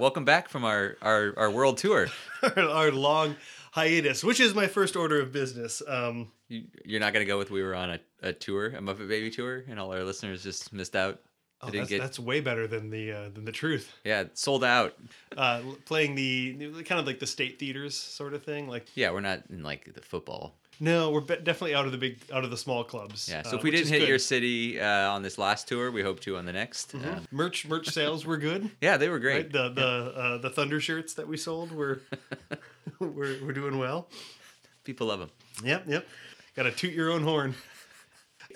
see you. Yeah, welcome back from our our, our world tour. our, our long hiatus, which is my first order of business. Um, You, you're not gonna go with we were on a, a tour, a Muppet Baby tour, and all our listeners just missed out. oh, that's, get that's way better than the uh, than the truth. yeah sold out. Uh, playing the kind of like the state theaters sort of thing. Like Yeah, we're not in like the football. No, we're definitely out of the big out of the small clubs. Yeah, so uh, if we didn't hit good. your city uh, on this last tour, we hope to on the next. Uh, merch merch sales were good. yeah, they were great. Right? The the uh, the thunder shirts that we sold were were were doing well. People love them. Yep, yep. Got to toot your own horn.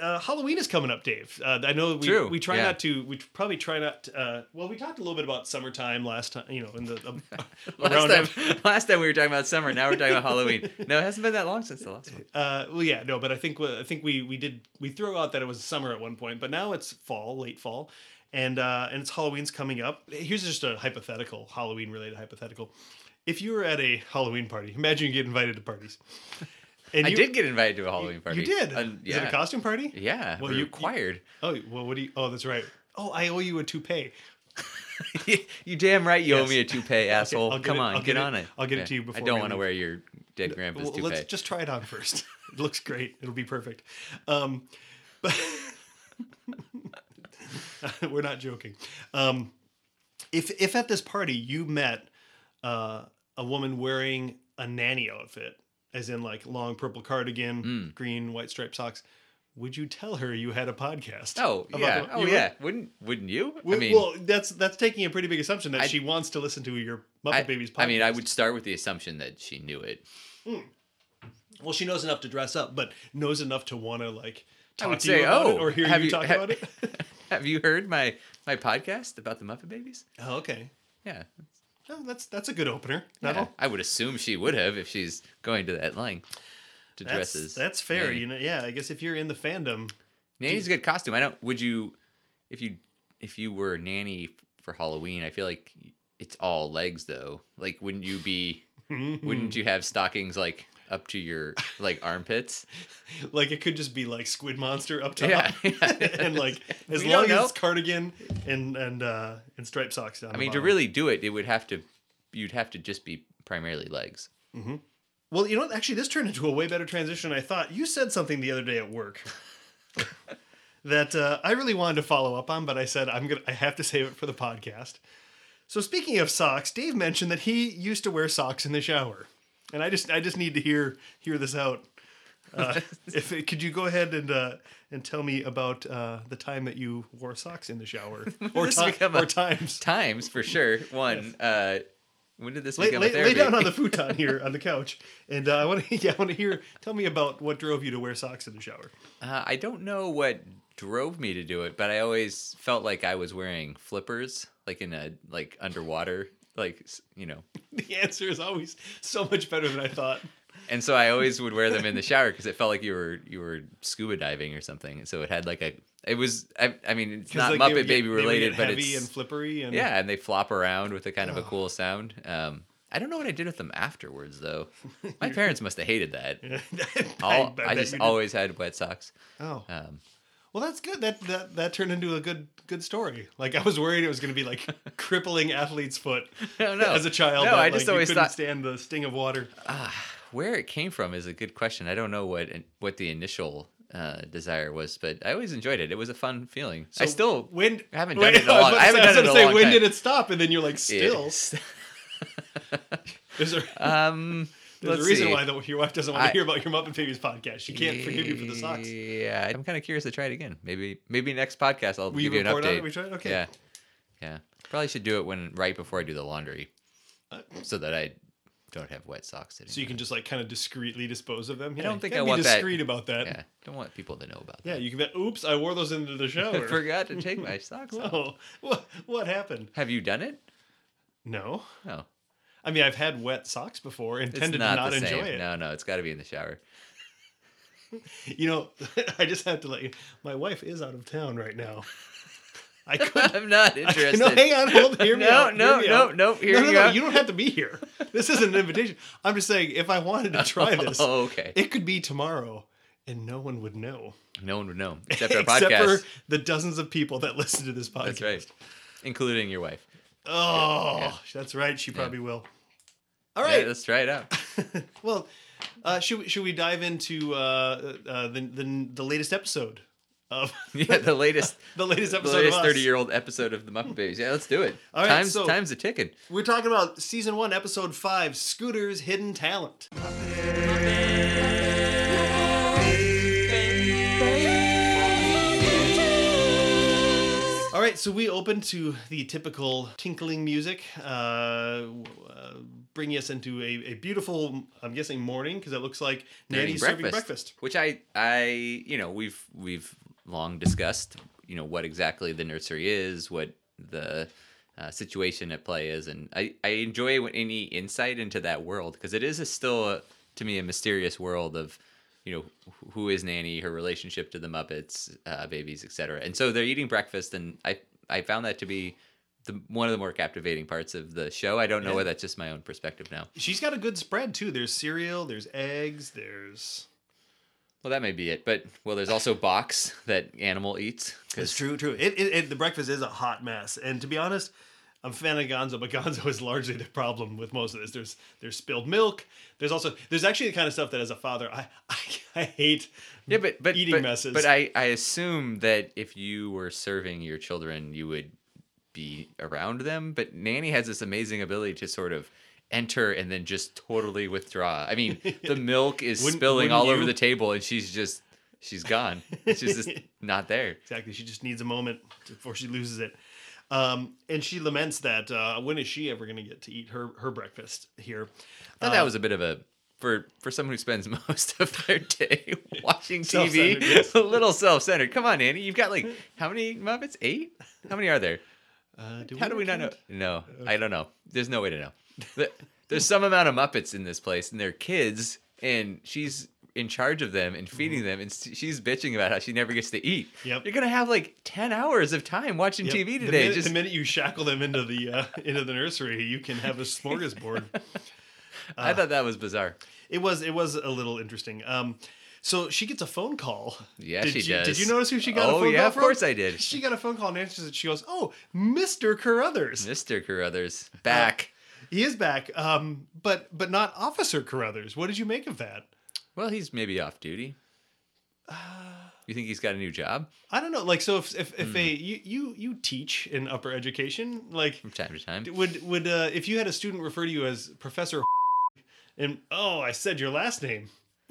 Uh, Halloween is coming up, Dave. Uh, I know we, True, we try yeah. not to. We probably try not. To, uh, well, we talked a little bit about summertime last time. You know, in the um, Last time, last time we were talking about summer. Now we're talking about Halloween. No, it hasn't been that long since the last one. Uh, well, yeah, no, but I think I think we we did we threw out that it was summer at one point, but now it's fall, late fall, and uh, and it's Halloween's coming up. Here's just a hypothetical Halloween related hypothetical. If you were at a Halloween party, imagine you get invited to parties. And I you, did get invited to a Halloween party. You did. Uh, Is it a costume party? Yeah, Well, you- were required. Oh well, what do you? Oh, that's right. Oh, I owe you a toupee. you damn right you owe me a toupee, asshole. I'll Come it- on, get, get it- on it. I'll get it to you before I don't want to wear your dead grandpa's Well, toupee. let's just try it on first. it looks great. It'll be perfect. Um, but we're not joking. Um, if if at this party you met uh, a woman wearing a nanny outfit, as in like long purple cardigan, Hmm. green white striped socks, would you tell her you had a podcast? Oh yeah, the- oh would? yeah. Wouldn't wouldn't you? I Well, mean, well, that's that's taking a pretty big assumption that I- she wants to listen to your Muppet I, Babies podcast. I mean, I would start with the assumption that she knew it. Well, she knows enough to dress up, but knows enough to want to like I talk would to say, you about oh, it or hear have you, you- talk ha- about it. Have you heard my my podcast about the Muppet Babies? oh, okay. Yeah, Oh, that's that's a good opener. yeah. I would assume she would have if she's going to that length to That's, as. that's fair. Nanny. You know, yeah. I guess if you're in the fandom, Nanny's a good costume. I don't. Would you, if you, if you were nanny for Halloween? I feel like it's all legs though. Like, wouldn't you be? wouldn't you have stockings like up to your like armpits? like it could just be like Squid Monster up top, Yeah, yeah. and like as We long as know. it's cardigan and and uh and striped socks down. I mean, to really do it, it would have to. You'd have to just be primarily legs. Well, you know, what? actually, this turned into a way better transition. I thought you said something the other day at work that uh, I really wanted to follow up on, but I said I'm gonna. I have to save it for the podcast. So speaking of socks, Dave mentioned that he used to wear socks in the shower, and I just I just need to hear hear this out. Uh, if could you go ahead and uh, and tell me about uh, the time that you wore socks in the shower, or, ti- or times? Times for sure. One. uh When did this Lay, become lay, lay down on the futon here on the couch, and uh, I want to yeah, I want to hear. Tell me about what drove you to wear socks in the shower. Uh, I don't know what drove me to do it, but I always felt like I was wearing flippers, like in a like underwater, like you know. The answer is always so much better than I thought. And so I always would wear them in the shower because it felt like you were you were scuba diving or something. And so it had like a it was I, I mean it's not like, Muppet get- Baby they would get related, but it's and flippery and yeah, and they flop around with a kind of a cool sound. Um, I don't know what I did with them afterwards though. My parents must have hated that. All, bet I just always had wet socks. Oh Um, well, that's good. That that that turned into a good good story. Like I was worried it was going to be like crippling athlete's foot No, no. as a child. No, that, I just like, always couldn't thought- stand the sting of water. where it came from is a good question. I don't know what what the initial uh, desire was, but I always enjoyed it. It was a fun feeling. I still when haven't done it in a I long. to I haven't say- I was it in gonna a say, when time. did it stop? And then you're like, still. Is there, um, there's let's a reason see. why the, your wife doesn't want to hear about your Muppet Babies podcast. She can't forgive you for the socks. Yeah, I'm kind of curious to try it again. Maybe maybe next podcast I'll We give you an update. it? We try it? Okay. Yeah, yeah. Probably should do it when right before I do the laundry, so that I don't have wet socks. Anymore. Uh, So you can just like kind of discreetly dispose of them. Yeah, I don't think I be want that- discreet about that. yeah, don't want people to know about Yeah, that. Yeah, you can bet. Oops, I wore those into the shower. I forgot to take my socks off. Oh, what what happened? Have you done it? No, No, I mean I've had wet socks before and it's tended not, to not enjoy same. it. No, no, it's got to be in the shower. You know, I just have to let you. My wife is out of town right now. I could. I'm not I, interested. no, hang on, hold. Hear me No, out. no, hear me no, out. no, hear no, no, you no. You don't have to be here. This isn't an invitation. I'm just saying, if I wanted to try oh, this, Oh, okay. it could be tomorrow, and no one would know, No one would know except our except podcast. for the dozens of people that listen to this podcast. That's right, including your wife. Oh, Yeah. that's right. She probably will. All All right. right, let's try it out. well, uh, should we, should we dive into uh, uh, the, the the latest episode of yeah, the latest, the latest the episode latest of us? thirty-year-old episode of the Muppet Babies. Yeah, let's do it. All right, time's so- time's a ticking. We're talking about season one, episode five, Scooter's hidden talent. Right, so we open to the typical tinkling music, uh, uh, bringing us into a, a beautiful, I'm guessing, morning because it looks like Nanny's eating serving breakfast. which I I you know we've we've long discussed you know what exactly the nursery is, what the uh, situation at play is, and I I enjoy any insight into that world because it is a still a, to me a mysterious world of you know who is Nanny, her relationship to the Muppets, uh, babies, etc. And so they're eating breakfast, and I I found that to be. The, one of the more captivating parts of the show. I don't know Yeah. whether that's just my own perspective now. She's got a good spread too. There's cereal, there's eggs, there's. Well, that may be it, but well, there's also box that animal eats. It's true, true. It, it, it the breakfast is a hot mess, and to be honest, I'm a fan of Gonzo, but Gonzo is largely the problem with most of this. There's there's spilled milk. There's also there's actually the kind of stuff that as a father I I, I hate. Yeah, but but eating but, messes. But I I assume that if you were serving your children, you would be around them. But Nanny has this amazing ability to sort of enter and then just totally withdraw. I mean, the milk is Wouldn't- spilling wouldn't all over the table, and she's just she's gone. She's just not there. exactly. She just needs a moment before she loses it. Um, and she laments that uh, when is she ever going to get to eat her her breakfast here? I thought Uh, that was a bit of a for for someone who spends most of their day watching TV, yes. a little self-centered. Come on, Nanny, you've got like how many Muppets? Eight? How many are there? Uh, do How do we not know? count? No, I don't know. There's no way to know. There's some amount of Muppets in this place, and they're kids, and she's in charge of them and feeding them, and she's bitching about how she never gets to eat. Mm-hmm. Yep. You're gonna have like ten hours of time watching Yep. TV The today. minute, Just the minute you shackle them into the uh, into the nursery, you can have a smorgasbord. I thought that was bizarre. It was it was a little interesting. Um, so she gets a phone call. Yeah, did she you, does. Did you notice who she got a Oh, phone yeah, call of course I did. She got a phone call and answers it. She goes, "Oh, Mister Carruthers. Mr. Carruthers back. He is back, um, but but not Officer Carruthers. What did you make of that? Well, he's maybe off duty. You think he's got a new job I don't know. Like, so if if, if a you, you you teach in upper education, like from time to time? would would uh, if you had a student refer to you as Professor and oh, I said your last name.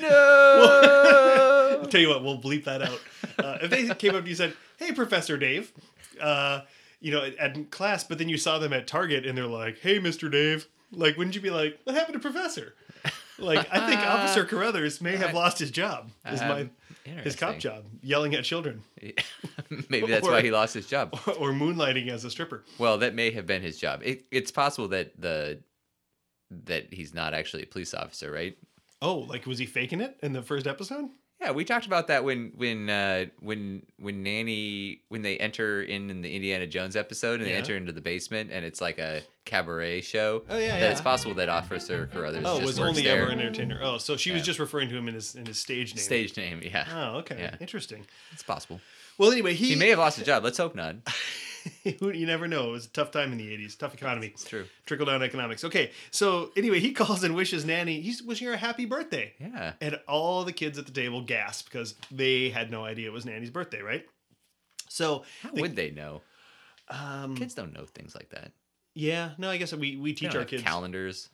no. Tell you what, we'll bleep that out. Uh, if they came up to you and said, "Hey, Professor Dave," uh, you know, at, at class, but then you saw them at Target and they're like, "Hey, Mister Dave," like, wouldn't you be like, "What happened to Professor?" Like, I think Officer Carruthers may have lost his job. Is my Um, his cop interesting. job, yelling at children Maybe that's why he lost his job. or moonlighting as a stripper. Well, that may have been his job. It, it's possible that the that he's not actually a police officer, right? Oh, like was he faking it in the first episode? Yeah, we talked about that when when uh, when when Nanny when they enter in, in the Indiana Jones episode and they Yeah. enter into the basement and it's like a cabaret show. Oh, yeah, that yeah. It's possible that Officer Carruthers Oh, just was only there. ever an entertainer. Oh, so she was just referring to him in his in his stage name. stage name. Yeah, Oh, okay, Yeah. interesting. it's possible. Well, anyway, he, He may have lost his job. Let's hope not. you never know. It was a tough time in the '80s, tough economy. It's true. Trickle down economics. Okay, so anyway, he calls and wishes Nanny. He's wishing her a happy birthday, Yeah. and all the kids at the table gasp because they had no idea it was Nanny's birthday, right? So, How the- would they know? um, Kids don't know things like that. yeah, no, I guess we we teach our kids. calendars.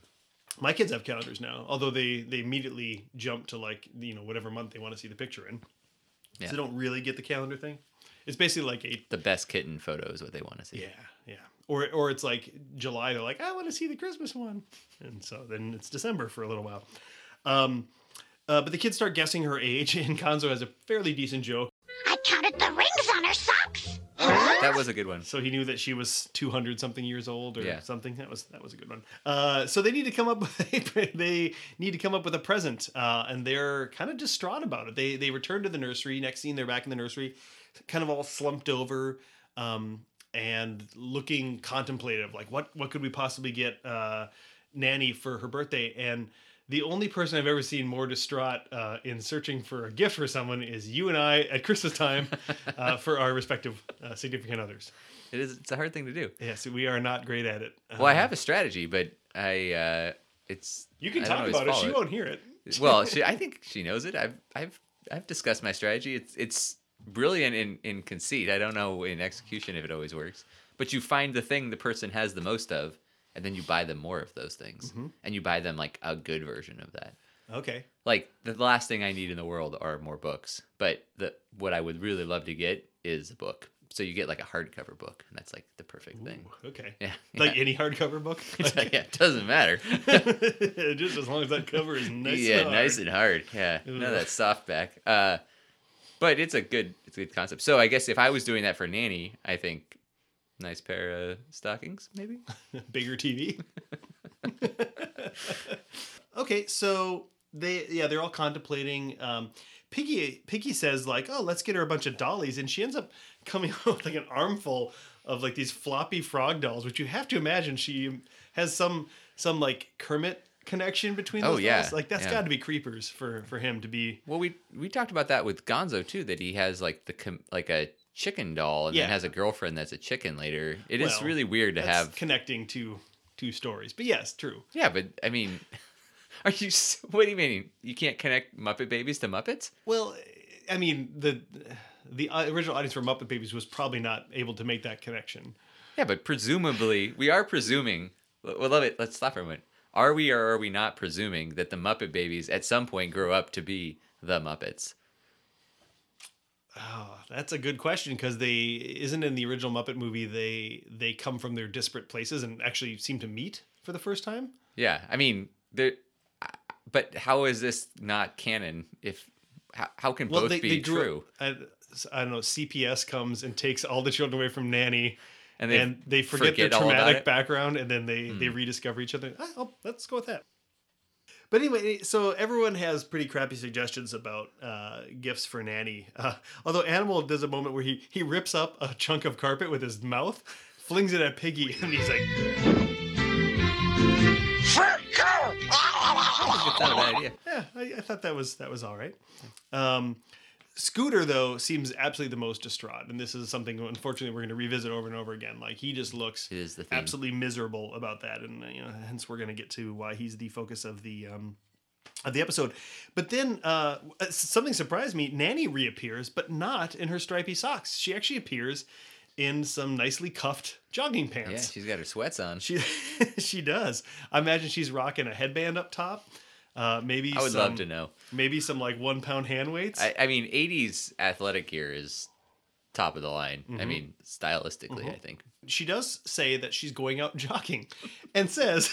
My kids have calendars now, although they they immediately jump to like you know whatever month they want to see the picture in. Yeah. So they don't really get the calendar thing. It's basically like a The best kitten photo is what they want to see. yeah yeah, or or it's like July. They're like I want to see the Christmas one, and so then it's December for a little while. Um, uh, but the kids start guessing her age, and Gonzo has a fairly decent joke. I counted the rings on her socks. That was a good one. So he knew that she was two hundred something years old or Yeah. something. That was that was a good one. Uh, so they need to come up with a, they need to come up with a present, uh, and they're kind of distraught about it. They they return to the nursery. Next scene, they're back in the nursery, kind of all slumped over, um, and looking contemplative, like what what could we possibly get uh, Nanny for her birthday? And the only person I've ever seen more distraught uh, in searching for a gift for someone is you and I at Christmas time uh, for our respective uh, significant others. It is. It's a hard thing to do. Yes, we are not great at it. Well, I Um, have a strategy, but I. Uh, it's. You can I talk about it. She won't hear it. well, she, I think she knows it. I've I've I've discussed my strategy. It's it's brilliant in in conceit. I don't know in execution if it always works. But you find the thing the person has the most of, and then you buy them more of those things, Mm-hmm. and you buy them like a good version of that. Okay. Like the last thing I need in the world are more books, but the what I would really love to get is a book. So you get like a hardcover book, and that's like the perfect thing. Okay. Yeah, Like yeah. any hardcover book. Like, yeah, it doesn't matter. Just as long as that cover is nice. yeah, and nice and hard. Yeah, Ugh. that soft back. Uh, but it's a good, it's a good concept. So I guess if I was doing that for nanny, I think nice pair of stockings, maybe. bigger TV. okay, so they yeah they're all contemplating. Um, Piggy Piggy says like, oh, let's get her a bunch of dollies, and she ends up coming up with like an armful of like these floppy frog dolls, which you have to imagine she has some some like Kermit connection between Oh, those yeah, dolls. Like that's yeah. got to be creepers for for him to be. Well, we we talked about that with Gonzo too. That he has like the com- like a chicken doll, and Yeah. then has a girlfriend that's a chicken later. It is Well, really weird to have. connecting to two stories, but yes, true. Yeah, but I mean, are you? What do you mean? You can't connect Muppet Babies to Muppets? Well, I mean the the original audience for Muppet Babies was probably not able to make that connection. Yeah, but presumably, we are presuming. Well, love it. Let's stop for a minute. Are we or are we not presuming that the Muppet Babies at some point grow up to be the Muppets? Oh, that's a good question because they isn't in the original Muppet movie. They they come from their disparate places and actually seem to meet for the first time. Yeah, I mean. But how is this not canon? If how, how can both be true? I, I don't know. CPS comes and takes all the children away from Nanny, And and they they, forget, forget their traumatic? Background, and then they they rediscover each other. Oh, let's go with that. But anyway, so everyone has pretty crappy suggestions about uh, gifts for Nanny. Uh, although Animal does a moment where he he rips up a chunk of carpet with his mouth, flings it at Piggy, and he's like, It's not a idea. Yeah, I, I thought that was that was all right. Um, Scooter though seems absolutely the most distraught, and this is something unfortunately we're going to revisit over and over again. Like he just looks It is the absolutely miserable about that, and you know, hence we're going to get to why he's the focus of the um, of the episode. But then uh, something surprised me: Nanny reappears, but not in her stripy socks. She actually appears in some nicely cuffed jogging pants. Yeah, she's got her sweats on. She she does. I imagine she's rocking a headband up top. Uh, maybe I would some, love to know. Maybe some like one pound hand weights. I, I mean, '80s athletic gear is top of the line. Mm-hmm. I mean, stylistically, I think. she does say that she's going out jogging, and says,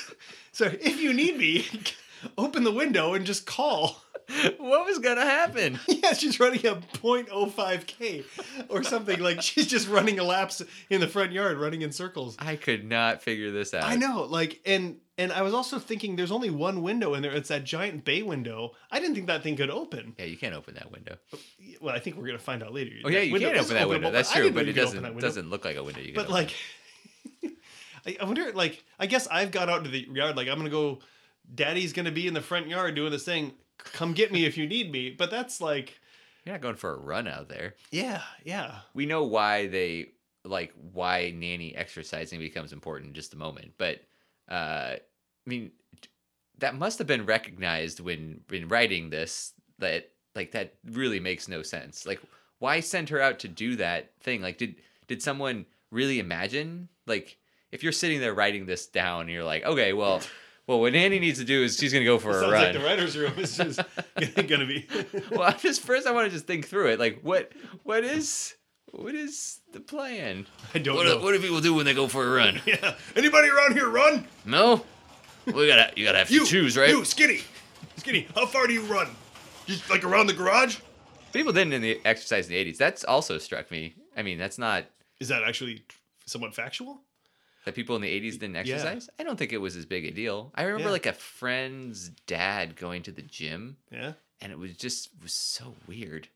"So if you need me, open the window and just call." what was gonna happen? yeah, she's running a 0.05k or something like she's just running a laps in the front yard, running in circles. I could not figure this out. I know, like, and and I was also thinking, there's only one window in there. It's that giant bay window. I didn't think that thing could open. Yeah, you can't open that window. Well, I think we're gonna find out later. Oh yeah, That you can't open that window. That's true, but it you could open doesn't doesn't look like a window. You can But open. like, I, wonder, like, I guess I've got out into the yard. Like, I'm gonna go. Daddy's gonna be in the front yard doing this thing. Come get me if you need me. But that's like, you're not going for a run out there. yeah, yeah. We know why they like why nanny exercising becomes important in just a moment, but uh, I mean that must have been recognized when when writing this that like that really makes no sense. Like why send her out to do that thing? Like did did someone really imagine like if you're sitting there writing this down and you're like, okay, well, well, what Nanny needs to do is she's gonna go for a Sounds run. like the writers' room is just gonna be. well, I'm just first I want to just think through it. Like what what is what is the plan? I don't What know. do, what do people do when they go for a run? yeah. Anybody around here run? No, we gotta you gotta have to You choose, right? You skinny, skinny. How far do you run? Just like around the garage? People didn't in the exercise in the '80s. That's also struck me. I mean, that's not Is that actually somewhat factual? that people in the '80s didn't Yeah. exercise. I don't think it was as big a deal. I remember Yeah. like a friend's dad going to the gym, Yeah. and it was just it was so weird.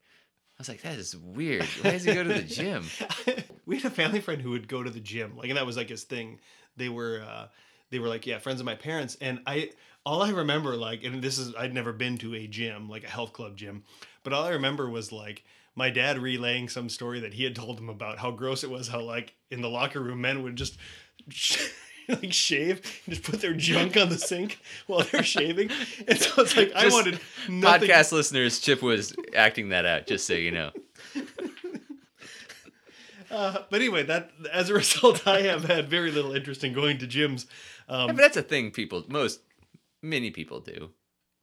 I was like, that is weird. Why does he go to the gym? we had a family friend who would go to the gym, like, and that was like his thing. They were, uh, they were like, yeah, friends of my parents. And I, all I remember, like, and this is, I'd never been to a gym, like a health club gym, but all I remember was like my dad relaying some story that he had told him about how gross it was, how like in the locker room, men would just. like shave and just put their junk on the sink while they're shaving and so it's like i wanted nothing Podcast listeners, Chip was acting that out, just so you know. uh, but anyway that as a result i have had very little interest in going to gyms um, Yeah, but that's a thing people, most, many people do.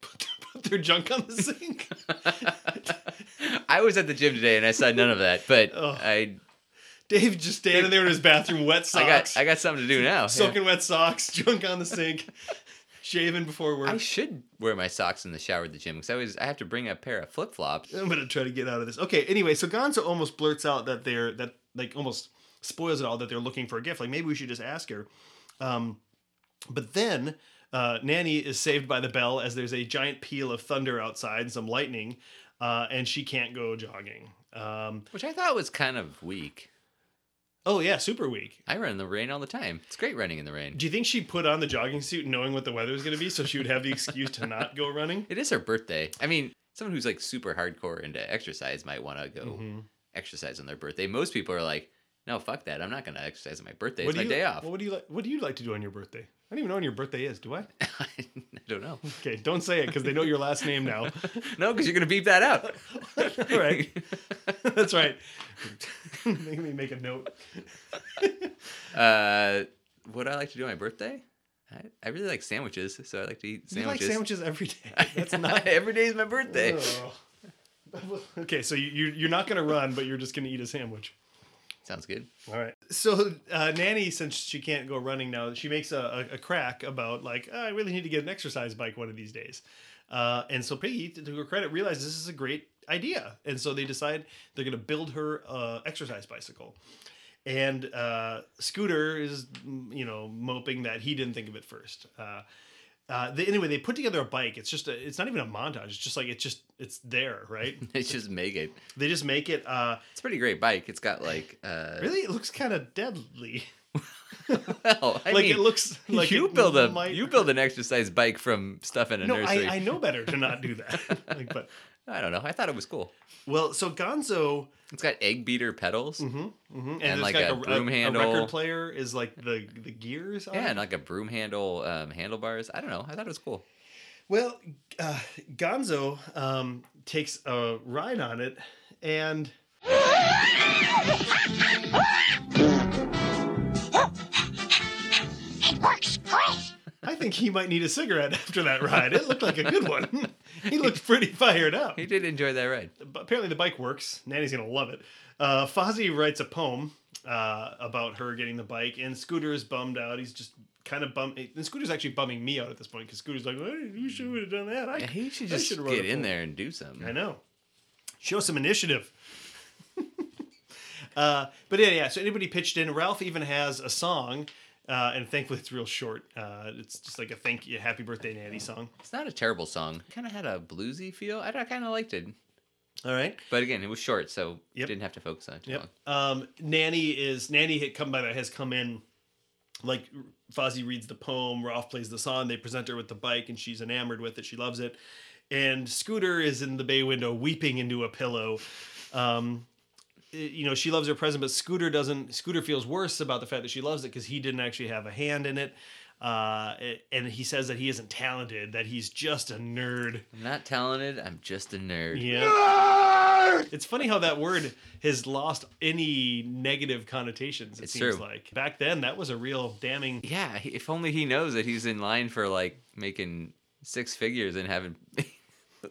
put their junk on the sink I was at the gym today and I saw none of that, but Oh. I, Dave just standing there in his bathroom, wet I got, socks, I got something to do now. Yeah. soaking wet socks, junk on the sink, shaving before work. I should wear my socks in the shower at the gym because I always I have to bring a pair of flip flops. I'm gonna try to get out of this. Okay, anyway, so Gonzo almost blurts out that they're that like almost spoils it all that they're looking for a gift. Like maybe we should just ask her. Um, but then uh, Nanny is saved by the bell as there's a giant peal of thunder outside, some lightning, uh, and she can't go jogging. Um, Which I thought was kind of weak. oh yeah, super weak. I run in the rain all the time. It's great running in the rain. Do you think she put on the jogging suit knowing what the weather was going to be, so she would have the excuse to not go running? It is her birthday. I mean, someone who's like super hardcore into exercise might want to go Mm-hmm. exercise on their birthday. Most people are like, no, fuck that. I'm not going to exercise on my birthday. What It's my you, day off. Well, What do you like? What do you like to do on your birthday? I don't even know when your birthday is. Do I? I don't know. Okay, don't say it because they know your last name now. No, because you're going to beep that out. All right. That's right. Make me make a note. uh, what do I like to do on my birthday? I, I really like sandwiches, so I like to eat sandwiches. You like sandwiches. every day. That's not. Every day is my birthday. Okay, so you, you you're not gonna run, but you're just gonna eat a sandwich. Sounds good. All right. So uh, Nanny, since she can't go running now, she makes a, a, a crack about like oh, I really need to get an exercise bike one of these days. Uh, and so Piggy, to her credit, realizes this is a great idea, and so they decide they're going to build her exercise bicycle. And uh, Scooter is, you know, moping that he didn't think of it first. Uh, they, anyway, they put together a bike. It's just a, it's not even a montage. It's just like it's just it's there, right? they just make it. they just make it. Uh, It's a pretty great bike. It's got like uh really, it looks kind of deadly. well, I like mean, it looks like you build a might- you build an exercise bike from stuff in a no nursery. I, I know better to not do that like, but I don't know. I thought it was cool. well so gonzo It's got egg beater pedals. mhm, mhm, and, And there's like got a broom handle. A record player is like the the gears on Yeah, it. and like a broom handle, um, handlebars. I don't know. I thought it was cool. well uh, gonzo um, takes a ride on it and It works great. I think he might need a cigarette after that ride it looked like a good one he looked pretty fired up He did enjoy that ride. but apparently the bike works. Nanny's gonna love it. Uh, Fozzie writes a poem uh, about her getting the bike, and Scooter is bummed out. He's just kind of bummed. And Scooter's actually bumming me out at this point because Scooter's like, well, "You should have done that." I, Yeah, he should just get in poem." there and do something. I know. Show some initiative. uh, but yeah, yeah. So anybody pitched in. Rowlf even has a song, uh, and thankfully it's real short. Uh, it's just like a thank you, happy birthday, Nanny song. It's not a terrible song. Kind of had a bluesy feel. I, I kind of liked it, All right. but again, it was short, so Yep. didn't have to focus on it too Yep. long. Um, Nanny is Nanny had come by that has come in. Like Fozzie reads the poem, Rowlf plays the song. They present her with the bike, and she's enamored with it. She loves it. And Scooter is in the bay window, weeping into a pillow. Um, you know, she loves her present, but Scooter doesn't. Scooter feels worse about the fact that she loves it because he didn't actually have a hand in it. Uh, and he says that he isn't talented, that he's just a nerd. I'm not talented. I'm just a nerd. Yeah. It's funny how that word has lost any negative connotations, it It's seems true. like. Back then, that was a real damning. Yeah, if only he knows that he's in line for like making six figures and having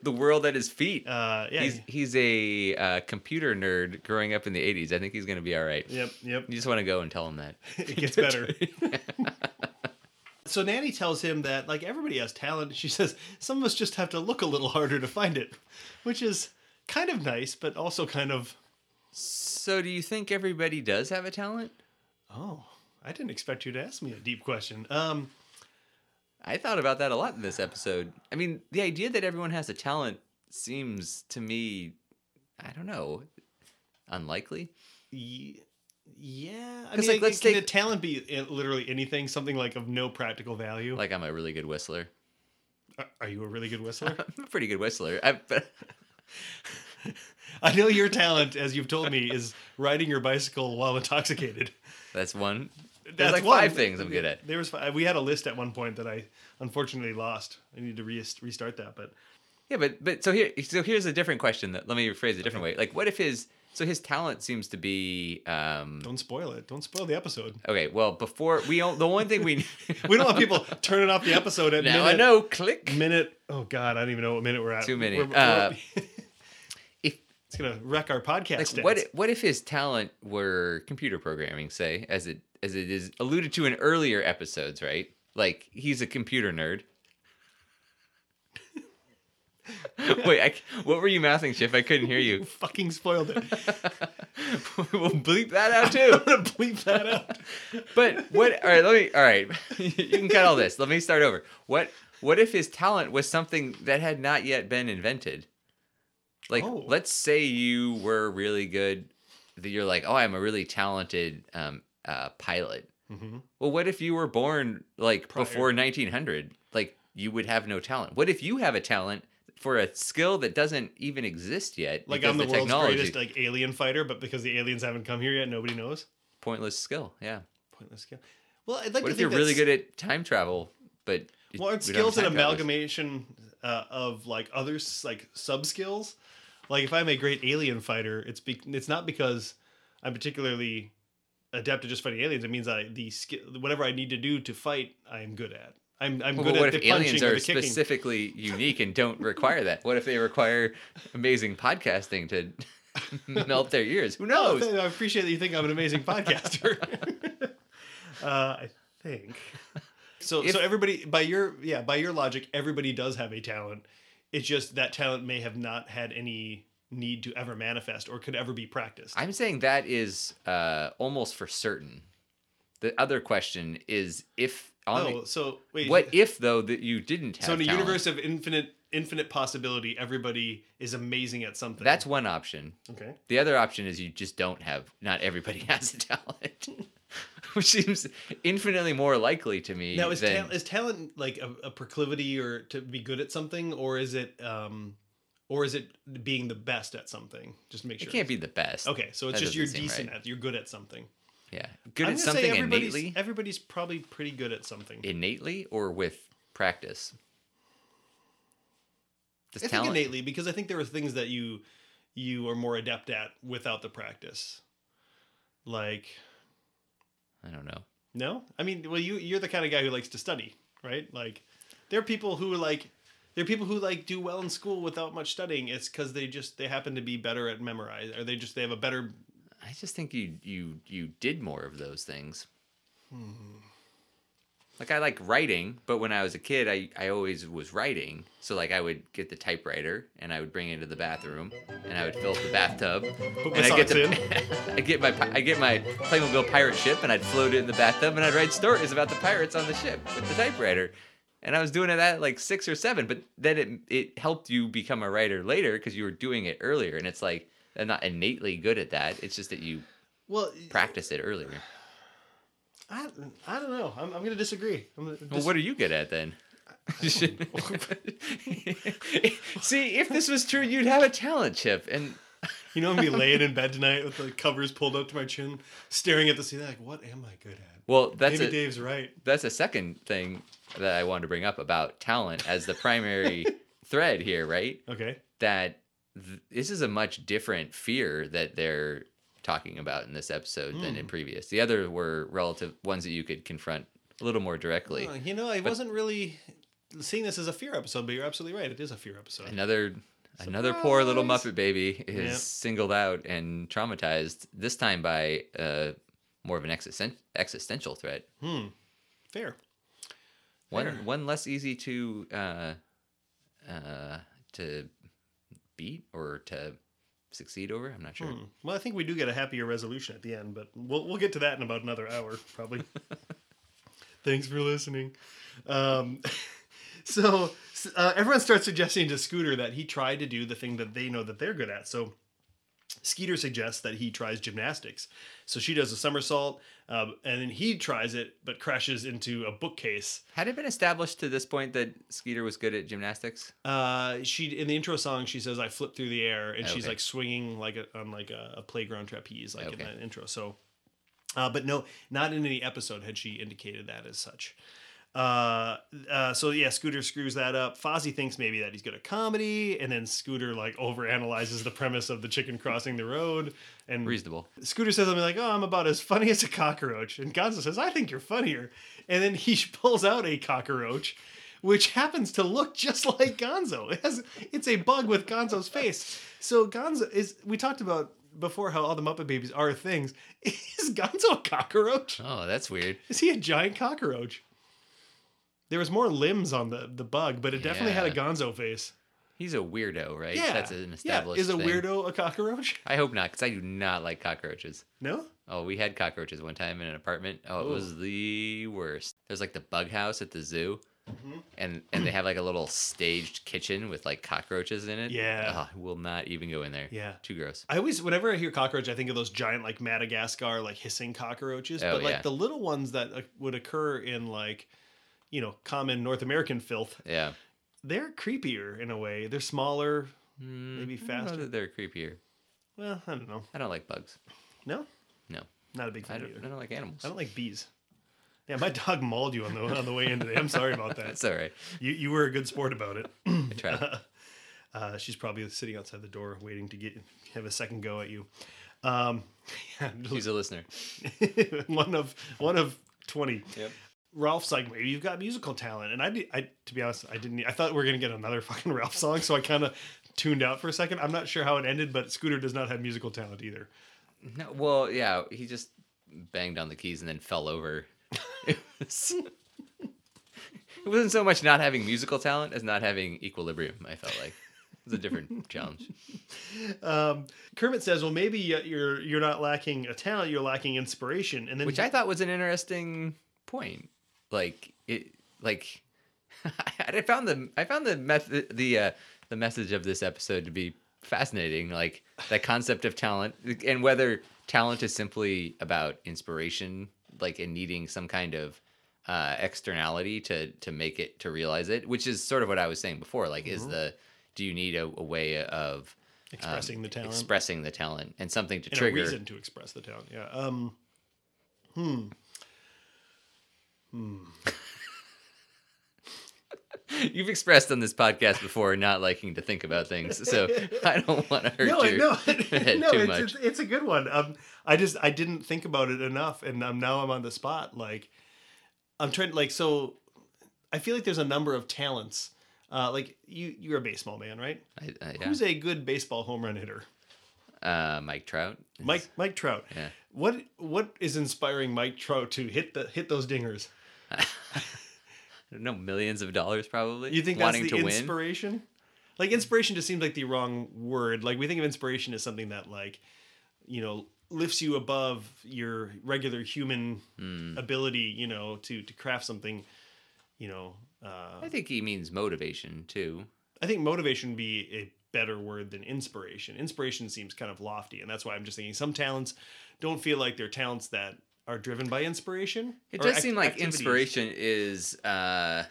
the world at his feet. Uh, yeah. He's he's a uh, computer nerd growing up in the '80s. I think he's gonna be all right. Yep, yep. You just want to go and tell him that. It gets better. so Nanny tells him that, like, everybody has talent. She says, some of us just have to look a little harder to find it, which is kind of nice, but also kind of, So, do you think everybody does have a talent? oh, I didn't expect you to ask me a deep question. Um, I thought about that a lot in this episode. I mean, the idea that everyone has a talent seems to me, I don't know, unlikely. Yeah, I mean, like, let's can take- a talent be eh, literally anything, something like of no practical value. Like I'm a really good whistler. Are- are you a really good whistler? I'm a pretty good whistler. I, but I know your talent, as you've told me, is riding your bicycle while intoxicated. that's one. There's That's like one. five things I'm good at. There was fi- we had a list at one point that I unfortunately lost. I need to re- restart that, but Yeah, but but so here so here's a different question that let me rephrase it a different way. Like what if his so his talent seems to be um don't spoil it. Don't spoil the episode. okay, well before we don't the one thing we We don't want people turning off the episode at now minute, I know click minute. Oh God, I don't even know what minute we're at. Too many. We're- Uh, we're- if it's gonna wreck our podcast. like what if, what if his talent were computer programming say as it as it is alluded to in earlier episodes, right? Like he's a computer nerd. Wait, I, what were you mouthing, Chip? I couldn't hear you. fucking spoiled it? we'll bleep that out too. I'm gonna bleep that out. But what? All right, let me. All right, you can cut all this. Let me start over. What? What if his talent was something that had not yet been invented? Like, Oh. let's say you were really good. That you're like, oh, I'm a really talented um, uh, pilot. Mhm. Well, what if you were born like Prior. before 1900? Like, you would have no talent. What if you have a talent for a skill that doesn't even exist yet? Like I'm the, world's technology, greatest like alien fighter, but because the aliens haven't come here yet, nobody knows. pointless skill. Yeah. Pointless skill. Well, I'd like What to if you're really good at time travel, but Well, aren't skills an amalgamation uh, of like other like sub skills? Like if I'm a great alien fighter, it's be- it's not because I'm particularly adept at just fighting aliens. It means I the skill whatever I need to do to fight, I'm good at. I'm I'm Well, good what at if the aliens are specifically unique and don't require that? What if they require amazing podcasting to melt their ears? Who knows? I appreciate that you think I'm an amazing podcaster. uh, I think. So If- so everybody by your yeah by your logic everybody does have a talent. It's just that talent may have not had any need to ever manifest or could ever be practiced. I'm saying that is uh, almost for certain. The other question is if on oh, so wait. what if though that you didn't have so in a talent? universe of infinite infinite possibility, everybody is amazing at something. That's one option. okay. The other option is you just don't have. Not everybody has a talent, which seems infinitely more likely to me. Now is, than, ta- is talent like a, a proclivity or to be good at something, or is it um, or is it being the best at something? Just to make sure. it can't be the best. Okay, so it's That just you're decent right. at. You're good at something. Yeah, good I'm at gonna say everybody's, innately. Everybody's probably pretty good at something. innately or with practice? Does I think innately because I think there are things that you you are more adept at without the practice. Like I don't know. no, I mean, well, you you're the kind of guy who likes to study, right? Like there are people who like there are people who like do well in school without much studying. It's because they just they happen to be better at memorize, or they just they have a better. I just think you you you did more of those things. Hmm. Like I like writing, but when I was a kid, I, I always was writing. So like I would get the typewriter and I would bring it into the bathroom and I would fill up the bathtub Put my and I get the I get my I get my Playmobil pirate ship and I'd float it in the bathtub and I'd write stories about the pirates on the ship with the typewriter. And I was doing it at like six or seven, but then it it helped you become a writer later because you were doing it earlier. And it's like I'm not innately good at that. It's just that you Well, practice it earlier. I, I don't know. I'm, I'm going to disagree. I'm gonna Well, what are you good at then? See, if this was true, you'd have a talent chip, and You know, I'm gonna be laying in bed tonight with the covers pulled up to my chin, staring at the ceiling, like, what am I good at? well, that's Maybe a, Dave's right. that's a second thing that I wanted to bring up about talent as the primary thread here, right? Okay. That th- this is a much different fear that they're talking about in this episode than Hmm. in previous. The other were relative ones that you could confront a little more directly. Uh, you know, I wasn't really seeing this as a fear episode, but you're absolutely right. It is a fear episode. Another another poor little Muppet baby is Yep. singled out and traumatized. This time by uh, more of an existen- existential threat. Hmm. Fair. One Fair. one less easy to uh, uh, to beat or to succeed over. I'm not sure. Hmm. Well, I think we do get a happier resolution at the end, but we'll we'll get to that in about another hour, probably. Thanks for listening. Um, so uh, everyone starts suggesting to Scooter that he tried to do the thing that they know that they're good at. So Skeeter suggests that he tries gymnastics. So she does a somersault, um, and then he tries it, but crashes into a bookcase. Had it been established to this point that Skeeter was good at gymnastics? Uh, she in the intro song she says I flip through the air, and she's like swinging like a, on like a, a playground trapeze, like in Okay. that intro. So, uh, but no, not in any episode had she indicated that as such. Uh, uh, so yeah, Scooter screws that up. Fozzie thinks maybe that he's good at comedy, and then Scooter like overanalyzes the premise of the chicken crossing the road. And Reasonable. Scooter says something like, "Oh, I'm about as funny as a cockroach," and Gonzo says, "I think you're funnier." And then he pulls out a cockroach, which happens to look just like Gonzo. It has, it's a bug with Gonzo's face. So Gonzo is. We talked about before how all the Muppet Babies are things. Is Gonzo a cockroach? Oh, that's weird. Is he a giant cockroach? There was more limbs on the the bug, but it definitely had a Gonzo face. He's a weirdo, right? Yeah, That's an yeah. established Is a thing. weirdo a cockroach? I hope not, because I do not like cockroaches. No. Oh, we had cockroaches one time in an apartment. Oh, it was the worst. There's like the bug house at the zoo, Mm-hmm. and and they have like a little staged kitchen with like cockroaches in it. Yeah. Oh, I will not even go in there. Yeah. Too gross. I always, whenever I hear cockroach, I think of those giant, like Madagascar, like hissing cockroaches. Oh, but like yeah. the little ones that uh, would occur in like, you know, common North American filth, Yeah. they're creepier in a way. They're smaller, Mm, maybe I faster. that they're creepier. Well, I don't know. I don't like bugs. No, No. not a big I fan don't, either. I don't like animals. I don't like bees. Yeah, my dog mauled you on the on the way in today. I'm sorry about that. That's all right. You you were a good sport about it. I try. Uh, she's probably sitting outside the door waiting to get have a second go at you. Um, yeah, She's a listener. one of one of twenty. Yep. Rowlf's like, maybe you've got musical talent, and I, I, to be honest, I didn't. I thought we were gonna get another fucking Rowlf song, so I kind of tuned out for a second. I'm not sure how it ended, but Scooter does not have musical talent either. No, well, yeah, he just banged on the keys and then fell over. it, was, it wasn't so much not having musical talent as not having equilibrium. I felt like it was a different challenge. Um, Kermit says, "Well, maybe you're you're not lacking a talent, you're lacking inspiration." And then which I thought was an interesting point. Like it, like I found the I found the method the uh, the message of this episode to be fascinating. Like that concept of talent and whether talent is simply about inspiration, like in needing some kind of uh, externality to to make it to realize it, which is sort of what I was saying before. Like, is the do you need a, a way of um, expressing the talent, expressing the talent and something to and trigger a reason to express the talent. Yeah. Um, hmm. You've expressed on this podcast before not liking to think about things, so I don't want to hurt no, your no, head no. too It's, much. it's it's a good one. Um, I just I didn't think about it enough, and um, now I'm on the spot. Like, I'm trying to like so. I feel like there's a number of talents. Uh, like you, you're a baseball man, right? I, I, yeah. Who's a good baseball home run hitter? uh, Mike Trout? Mike Mike Trout. Yeah. What what is inspiring Mike Trout to hit the hit those dingers? I don't know, millions of dollars probably. You think that's wanting the to win? inspiration? Like inspiration just seems like the wrong word. Like we think of inspiration as something that like, you know, lifts you above your regular human Hmm. ability, you know, to to craft something, you know. Uh, I think he means motivation too. I think motivation would be a better word than inspiration. Inspiration seems kind of lofty, and that's why I'm just thinking some talents don't feel like they're talents that are driven by inspiration. It does act- seem like activities. inspiration is uh,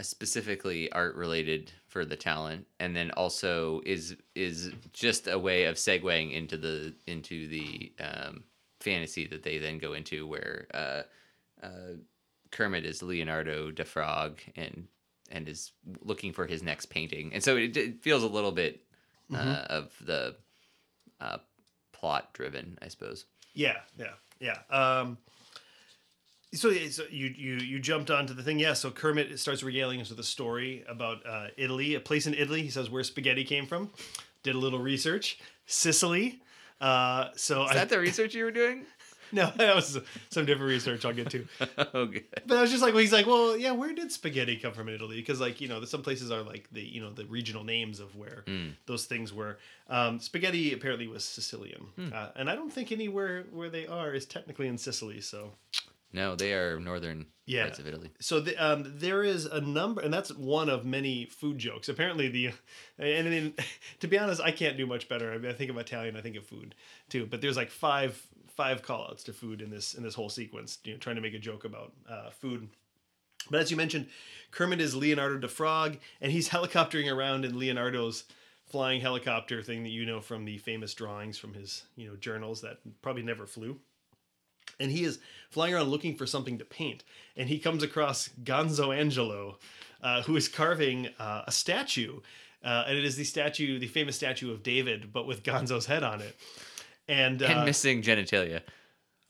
specifically art related for the talent, and then also is is just a way of segueing into the into the um, fantasy that they then go into, where uh, uh, Kermit is Leonardo da Frog and and is looking for his next painting, and so it, it feels a little bit uh, Mm-hmm. of the uh, plot driven, I suppose. Yeah, yeah, yeah. Um, so, so you you you jumped onto the thing, yeah. So Kermit starts regaling us with a story about uh, Italy, a place in Italy. He says where spaghetti came from. Did a little research, Sicily. Uh, so Is I that the research you were doing? no, that was some different research I'll get to. okay. But I was just like, well, he's like, well, yeah, where did spaghetti come from in Italy? Because like you know, some places are like the you know the regional names of where those things were. Um, spaghetti apparently was Sicilian, uh, and I don't think anywhere where they are is technically in Sicily. So No, they are northern Yeah. parts of Italy. So the, um, there is a number, and that's one of many food jokes. Apparently, the and I mean, to be honest, I can't do much better. I, mean, I think of Italian, I think of food too. But there's like five five callouts to food in this in this whole sequence. You know, trying to make a joke about uh, food. But as you mentioned, Kermit is Leonardo the Frog, and he's helicoptering around in Leonardo's flying helicopter thing that you know from the famous drawings from his you know journals that probably never flew and he is flying around looking for something to paint and he comes across gonzo angelo uh, who is carving uh, a statue uh, and it is the statue the famous statue of david but with gonzo's head on it and, uh, And missing genitalia.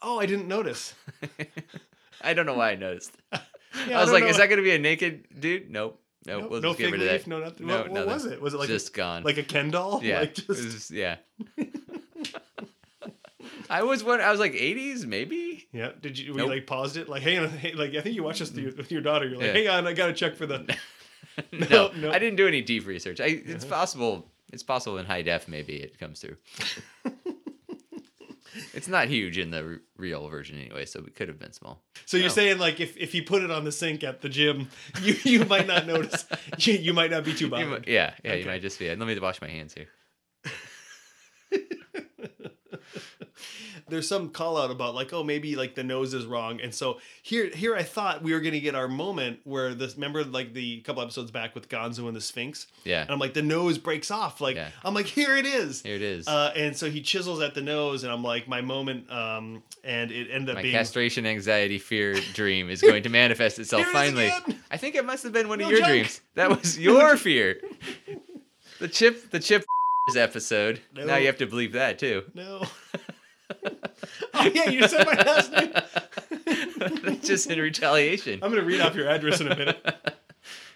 oh i didn't notice I don't know why I noticed. Yeah, I was don't like, know. is that going to be a naked dude? Nope. Nope. Nope, we'll no just get fig rid of leaf no nothing No, what, what was it was it like just a, gone. like a ken doll yeah. like just yeah. I was one. I was like 80s, maybe. yeah did you, Nope. we like paused it like hey, like i think you watched this with your, with your daughter you're like Yeah. hang on i gotta check for the no, No, no. I didn't do any deep research. I, it's possible. It's possible in high def. Maybe it comes through. It's not huge in the r- real version anyway, so it could have been small. So you're No. saying like if, if you put it on the sink at the gym, you, you might not notice. You, you might not be too You bothered. might- yeah, yeah. You might just be. Let me wash my hands here. There's some call out about like oh maybe like the nose is wrong, and so here here I thought we were gonna get our moment where this remember like the couple episodes back with Gonzo and the Sphinx, Yeah. and I'm like the nose breaks off like Yeah. I'm like here it is. Here it is. Uh, and so he chisels at the nose, and I'm like, my moment, um, and it ended up my being castration, anxiety, fear dream is going to manifest itself finally. again. I think it must have been one No of your joke. dreams. That was your fear. The chip, the chip episode. No. Now you have to believe that too. no. Oh yeah, you said my last name. That's just in retaliation. I'm gonna read off your address in a minute.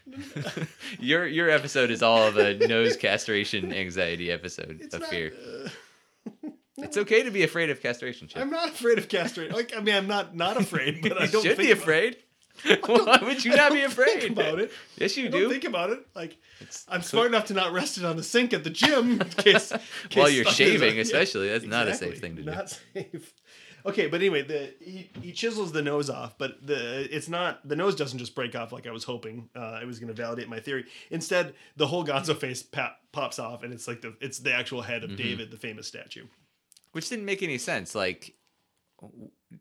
Your your episode is all of a nose castration anxiety episode It's of not, fear. uh, It's okay to be afraid of castration. Chip. I'm not afraid of castration. Like, I mean, I'm not not afraid, but I don't should be afraid. Why would you not be afraid think about it. Yes, you I don't think about it. Like, It's- I'm smart enough to not rest it on the sink at the gym in case, in While you're shaving, especially, that's not a safe thing to do. Not safe. Okay, but anyway, the he, he chisels the nose off, but the it's not the nose doesn't just break off like I was hoping. Uh, it was going to validate my theory. Instead, the whole Gonzo face pop, pops off, and it's like the it's the actual head Mm-hmm. of David, the famous statue. Which didn't make any sense. Like,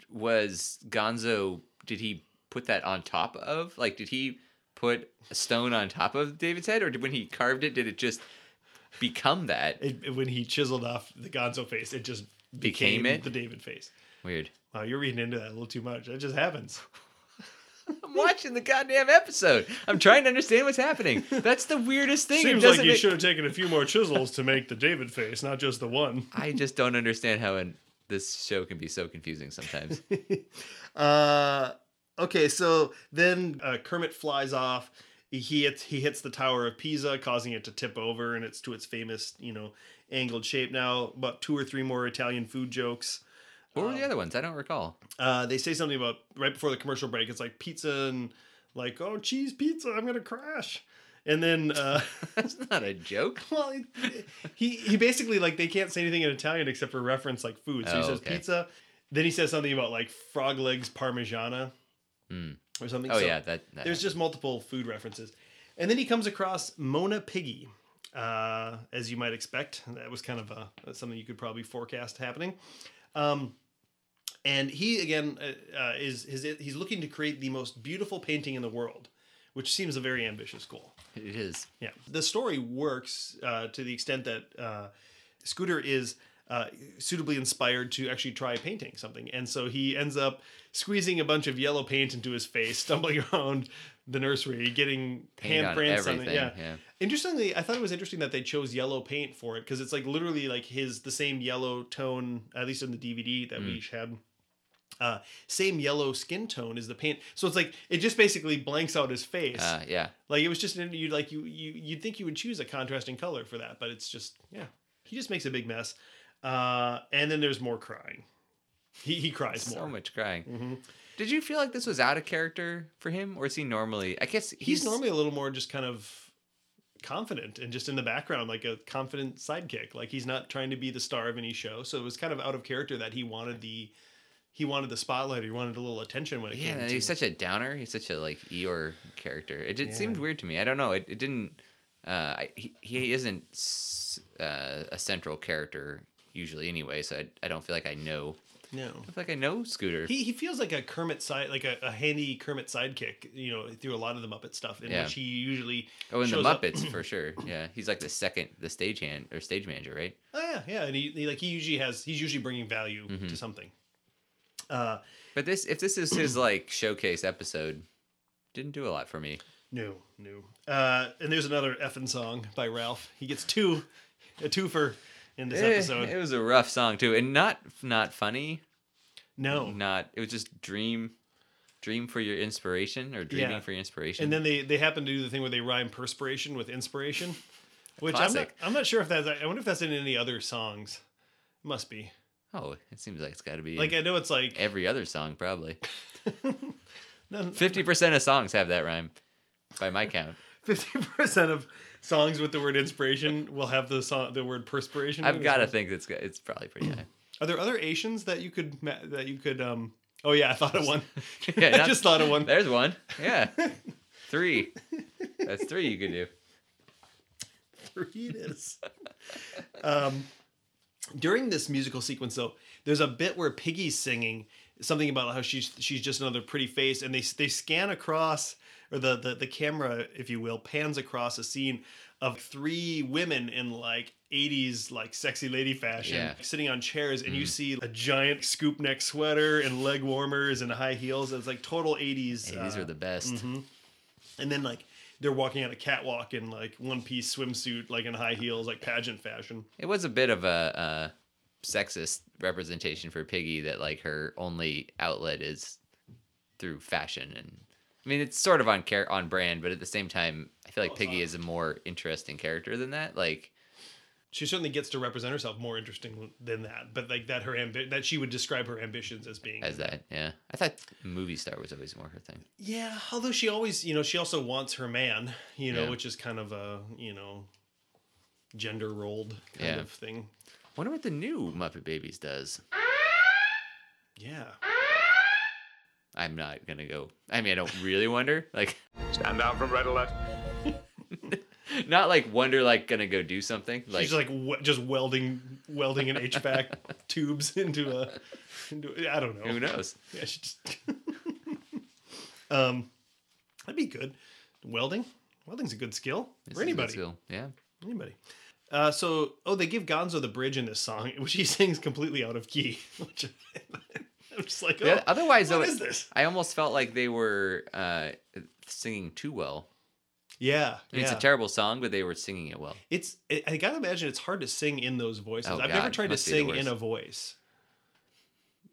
was Gonzo? Did he put that on top of? Like, did he put a stone on top of David's head, or did, when he carved it, did it just become that? It, when he chiseled off the Gonzo face, it just Became became, it? the David face. Weird. Wow, you're reading into that a little too much. That just happens. I'm watching the goddamn episode. I'm trying to understand what's happening. That's the weirdest thing. Seems like you make- should have taken a few more chisels to make the David face, not just the one. I just don't understand how an, this show can be so confusing sometimes. Uh, okay, so then uh, Kermit flies off. He hits he hits the Tower of Pisa, causing it to tip over, and it's to its famous you know angled shape. Now, about two or three more Italian food jokes. what were the other ones? I don't recall. Uh, they say something about right before the commercial break. It's like pizza and like oh cheese pizza, I'm gonna crash. And then uh, That's not a joke. well, he, he he basically like they can't say anything in Italian except for reference like food. So he Oh, says okay. pizza. Then he says something about like frog legs parmigiana Hmm. or something. Oh So yeah, that. that there's just multiple food references, and then he comes across Mona Piggy, uh, as you might expect. That was kind of a, something you could probably forecast happening. Um, and he again uh, uh, is his, he's looking to create the most beautiful painting in the world, which seems a very ambitious goal. it is. Yeah, the story works uh, to the extent that uh, Scooter is uh, suitably inspired to actually try painting something, and so he ends up squeezing a bunch of yellow paint into his face, stumbling around the nursery, getting Paint hand on it. Yeah. yeah. Interestingly, I thought it was interesting that they chose yellow paint for it because it's like literally like his the same yellow tone, at least in the DVD that Mm. we each had. Uh, same yellow skin tone as the paint, so it's like it just basically blanks out his face. Uh, yeah. Like it was just you like you you you'd think you would choose a contrasting color for that, but it's just yeah. He just makes a big mess. Uh, and then there's more crying. He he cries So more. So much crying. Mhm. Did you feel like this was out of character for him, or is he normally? I guess he's, He's, normally a little more just kind of confident and just in the background, like a confident sidekick. Like he's not trying to be the star of any show. So it was kind of out of character that he wanted the he wanted the spotlight or he wanted a little attention when it Yeah, came to he's such a downer. He's such a like Eeyore character. It just Yeah. seemed weird to me. I don't know. It, it didn't. Uh, I, he he isn't uh, a central character usually anyway, so I, I don't feel like I know. no. I feel like I know Scooter. He, he feels like a Kermit side like a, a handy Kermit sidekick, you know, through a lot of the Muppet stuff, in Yeah. which he usually oh, in the shows up- Muppets for sure. Yeah, he's like the second, the stagehand or stage manager, right? Oh yeah, yeah, and he, he like he usually has he's usually bringing value Mm-hmm. to something. Uh, But this, if this is his like showcase episode, didn't do a lot for me. no, no. Uh, and there's another effing song by Rowlf. He gets two, a twofer in this Eh, episode. it was a rough song too, and not not funny. no, Not it was just dream, dream for your inspiration or dreaming Yeah. for your inspiration. and then they they happen to do the thing where they rhyme perspiration with inspiration, which I'm not, I'm not sure if that's I wonder if that's in any other songs. Must be. oh, it seems like it's got to be Like I know it's like every other song probably. Fifty percent of songs have that rhyme, by my count. Fifty percent of songs with the word inspiration will have the song the word perspiration. I've got to think it's got- it's probably pretty high. Are there other Asians that you could that you could um? Oh yeah, I thought of one. Yeah, I not- just thought of one. There's one. Yeah, three. That's three you could do. Three it is. um, during this musical sequence, though, there's a bit where Piggy's singing something about how she's she's just another pretty face, and they they scan across, or the the, the camera, if you will, pans across a scene of three women in like 80s like sexy lady fashion Yeah. sitting on chairs and you see a giant scoop neck sweater and leg warmers and high heels it's like total 80s Hey, these uh, are the best. and then like they're walking on a catwalk in like one piece swimsuit like in high heels like pageant fashion It was a bit of a, a sexist representation for Piggy that like her only outlet is through fashion, and I mean it's sort of on care on brand, but at the same time, I feel like oh, Piggy is a more interesting character than that. Like, she certainly gets to represent herself more interesting than that but like that her ambi- that she would describe her ambitions as being as that, yeah. I thought movie star was always more her thing. yeah although she always you know she also wants her man you know Yeah. which is kind of a you know gender rolled kind Yeah. of thing Wonder what the new Muppet Babies does. yeah I'm not gonna go. I mean, I don't really wonder. Like, Stand down from red alert. not like wonder like gonna go do something. Like, she's like we- just welding welding an hvac tubes into a into, i don't know who knows? Yeah, she just. um, that'd be good. Welding, welding's a good skill This for is a good anybody. skill. Yeah. Anybody. Uh, so, oh, they give Gonzo the bridge in this song, which he sings completely out of key. Which I'm just like, oh, Yeah, otherwise, what though, is this? I almost felt like they were uh, singing too well. Yeah, yeah. It's a terrible song, but they were singing it well. It's. It, I gotta imagine it's hard to sing in those voices. Oh, I've never tried to be sing in a voice.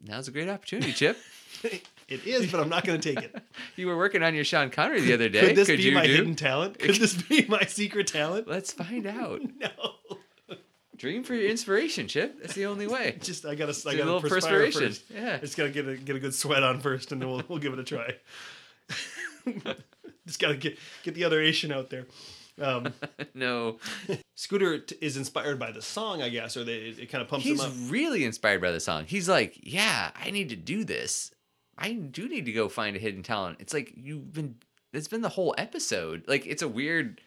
Now's a great opportunity, Chip. it is, but I'm not gonna take it. you were working on your Sean Connery the other day. Could this be you my do? hidden talent? Could this be my secret talent? Let's find out. No. Dream for your inspiration, Chip. That's the only way. Just I gotta I Do a gotta little perspire perspiration. first. Yeah. I just gotta get a get a good sweat on first, and then we'll we'll give it a try. just gotta get get the other Asian out there. Um, no, Scooter t- is inspired by the song, I guess, or they it kind of pumps he's him up. He's really inspired by the song. He's like, yeah, I need to do this. I do need to go find a hidden talent. It's like you've been. It's been the whole episode. Like it's a weird.